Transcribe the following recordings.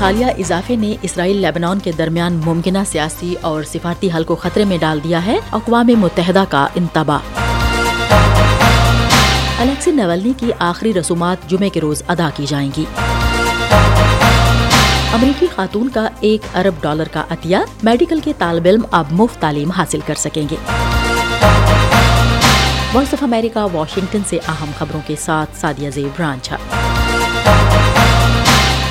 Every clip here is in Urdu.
حالیہ اضافے نے اسرائیل لیبنان کے درمیان ممکنہ سیاسی اور سفارتی حل کو خطرے میں ڈال دیا ہے، اقوام متحدہ کا انتباہ۔ الیکسی نولنی کی آخری رسومات جمعے کے روز ادا کی جائیں گی۔ امریکی خاتون کا ایک ارب ڈالر کا عطیہ میڈیکل کے طالب علم اب مفت تعلیم حاصل کر سکیں گے۔ وائس آف امریکہ، واشنگٹن سے اہم خبروں کے ساتھ سادیہ زیب رانچھا۔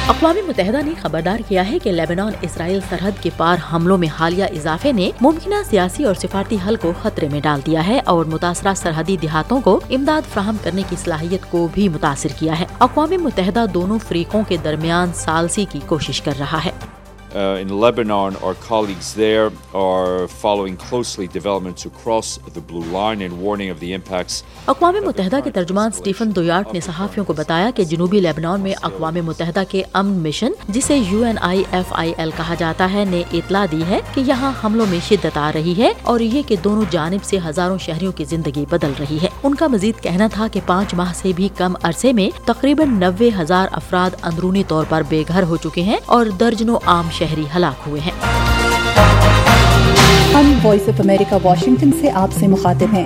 اقوام متحدہ نے خبردار کیا ہے کہ لیبنان اسرائیل سرحد کے پار حملوں میں حالیہ اضافے نے ممکنہ سیاسی اور سفارتی حل کو خطرے میں ڈال دیا ہے اور متاثرہ سرحدی دیہاتوں کو امداد فراہم کرنے کی صلاحیت کو بھی متاثر کیا ہے۔ اقوام متحدہ دونوں فریقوں کے درمیان سالسی کی کوشش کر رہا ہے۔ Uh, in Lebanon, our colleagues there are following closely developments across the blue line and warning of the impacts. اقوام متحدہ کے ترجمان سٹیفن دویارٹ نے صحافیوں کو بتایا کہ جنوبی لیبنان میں اقوام متحدہ کے امن مشن جسے U N I F I L کہا جاتا ہے نے اطلاع دی ہے کہ یہاں حملوں میں شدت آ رہی ہے اور یہ کہ دونوں جانب سے ہزاروں شہریوں کی زندگی بدل رہی ہے ان کا مزید کہنا تھا کہ پانچ ماہ سے بھی کم عرصے میں تقریباً نوے ہزار افراد اندرونی طور پر بے گھر ہو چکے ہیں اور درجنوں عام شہری ہلاک ہوئے ہیں۔ ہم وائس آف امریکہ واشنگٹن سے آپ سے مخاطب ہیں۔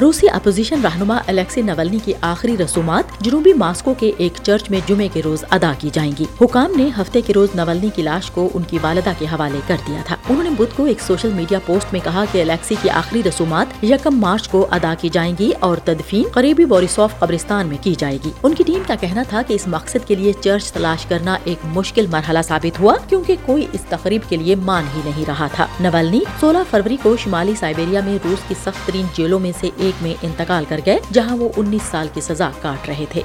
روسی اپوزیشن رہنما الیکسی نولنی کی آخری رسومات جنوبی ماسکو کے ایک چرچ میں جمعے کے روز ادا کی جائیں گی۔ حکام نے ہفتے کے روز نولنی کی لاش کو ان کی والدہ کے حوالے کر دیا تھا۔ انہوں نے بدھ کو ایک سوشل میڈیا پوسٹ میں کہا کہ الیکسی کی آخری رسومات یکم مارچ کو ادا کی جائیں گی اور تدفین قریبی بوریسوف قبرستان میں کی جائے گی۔ ان کی ٹیم کا کہنا تھا کہ اس مقصد کے لیے چرچ تلاش کرنا ایک مشکل مرحلہ ثابت ہوا کیونکہ کوئی اس تقریب کے لیے مان ہی نہیں رہا تھا۔ نولنی سولہ فروری کو شمالی سائبیریا میں روس کی سخت ترین جیلوں میں سے ایک میں انتقال کر گئے جہاں وہ انیس سال کی سزا کاٹ رہے تھے۔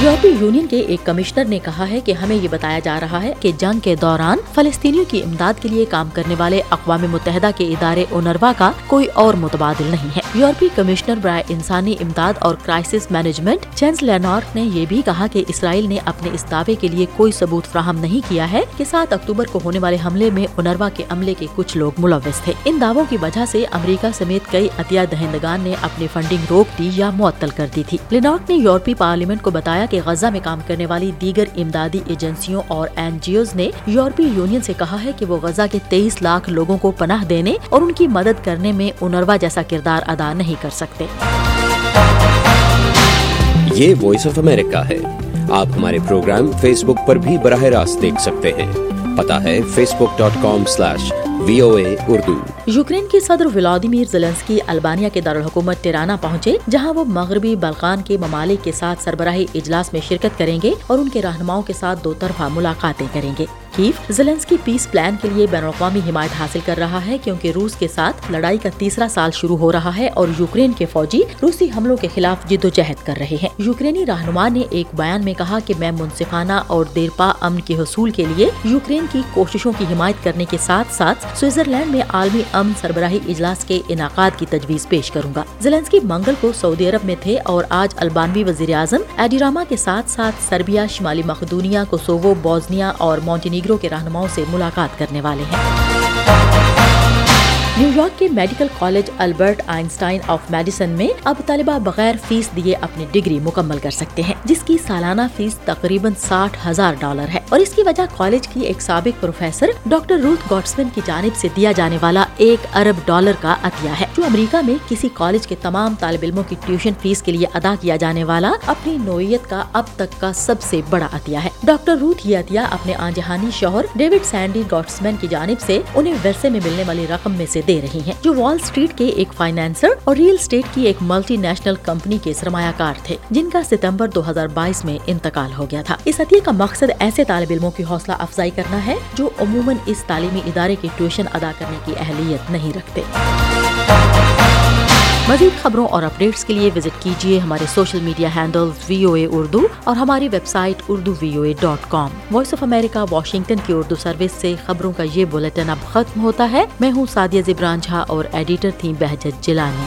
یورپی یونین کے ایک کمشنر نے کہا ہے کہ ہمیں یہ بتایا جا رہا ہے کہ جنگ کے دوران فلسطینیوں کی امداد کے لیے کام کرنے والے اقوام متحدہ کے ادارے اونروا کا کوئی اور متبادل نہیں ہے۔ یورپی کمشنر برائے انسانی امداد اور کرائسس مینجمنٹ چینس لینارک نے یہ بھی کہا کہ اسرائیل نے اپنے اس دعوے کے لیے کوئی ثبوت فراہم نہیں کیا ہے کہ سات اکتوبر کو ہونے والے حملے میں اونروا کے عملے کے کچھ لوگ ملوث تھے۔ ان دعووں کی وجہ سے امریکہ سمیت کئی عطیہ دہندگان نے اپنی فنڈنگ روک دی یا معطل کر دی تھی۔ لینارک نے یورپی پارلیمنٹ کو بتایا کہ غزہ میں کام کرنے والی دیگر امدادی ایجنسیوں اور این جی اوز نے یورپی یونین سے کہا ہے کہ وہ غزہ کے تیئیس لاکھ لوگوں کو پناہ دینے اور ان کی مدد کرنے میں انروا جیسا کردار ادا نہیں کر سکتے۔ یہ وائس آف امریکہ ہے۔ آپ ہمارے پروگرام فیس بک پر بھی براہ راست دیکھ سکتے ہیں۔ پتا ہے Facebook dot com slash V O A Urdu. Ukraine کے صدر ولادیمیر زلنسکی البانیہ کے دارالحکومت ٹیرانا پہنچے، جہاں وہ مغربی بلقان کے ممالک کے ساتھ سربراہی اجلاس میں شرکت کریں گے اور ان کے رہنماؤں کے ساتھ دو طرفہ ملاقاتیں کریں گے۔ کیف زلنس کی پیس پلان کے لیے بین الاقوامی حمایت حاصل کر رہا ہے کیونکہ روس کے ساتھ لڑائی کا تیسرا سال شروع ہو رہا ہے اور یوکرین کے فوجی روسی حملوں کے خلاف جد و جہد کر رہے ہیں۔ یوکرینی رہنما نے ایک بیان میں کہا کہ میں منصفانہ اور دیرپا امن کے حصول کے لیے یوکرین کی کوششوں کی حمایت کرنے کے ساتھ ساتھ سوئٹزرلینڈ میں عالمی امن سربراہی اجلاس کے انعقاد کی تجویز پیش کروں گا۔ زلنسکی منگل کو سعودی عرب میں تھے اور آج البانوی وزیر اعظم ایڈیراما کے ساتھ ساتھ سربیا، شمالی مقدونیا، کوسوو، بوزنیا اور مونٹینی مونٹینیگرو کے رہنماؤں سے ملاقات کرنے والے ہیں۔ نیو یارک کے medical college Albert Einstein of medicine میں اب طالبہ بغیر فیس دیے اپنی ڈگری مکمل کر سکتے ہیں، جس کی سالانہ فیس تقریباً ساٹھ ہزار ڈالر ہے۔ اور اس کی وجہ کالج کی ایک سابق پروفیسر ڈاکٹر روتھ گاٹسمن کی جانب سے دیا جانے والا ایک ارب ڈالر کا عطیہ ہے۔ جو امریکہ میں کسی کالج کے تمام طالب علموں کی ٹیوشن فیس کے لیے ادا کیا جانے والا اپنی نوعیت کا اب تک کا سب سے بڑا عطیہ ہے۔ ڈاکٹر روتھ یہ عطیہ اپنے آنجہانی شوہر ڈیوڈ سینڈی گاٹسمن کی جانب سے انہیں ورثے میں ملنے والی رقم میں سے دے رہی ہیں، جو وال اسٹریٹ کے ایک فائنینسر اور ریئل اسٹیٹ کی ایک ملٹی نیشنل کمپنی کے سرمایہ کار تھے، جن کا ستمبر دو ہزار بائیس میں انتقال ہو گیا تھا۔ اس عطیے کا مقصد ایسے طالب علموں کی حوصلہ افزائی کرنا ہے، جو عموماً اس تعلیمی ادارے کی ٹیوشن ادا کرنے کی اہلیت نہیں رکھتے۔ مزید خبروں اور اپڈیٹس کے لیے وزٹ کیجیے ہمارے social media handle V O A Urdu اور ہماری website Urdu V O A dot com voice of America Washington کی اردو سروس سے خبروں کا یہ بلٹن اب ختم ہوتا ہے۔ میں ہوں سادیہ زبران جھا اور ایڈیٹر تھی بہجت جلانی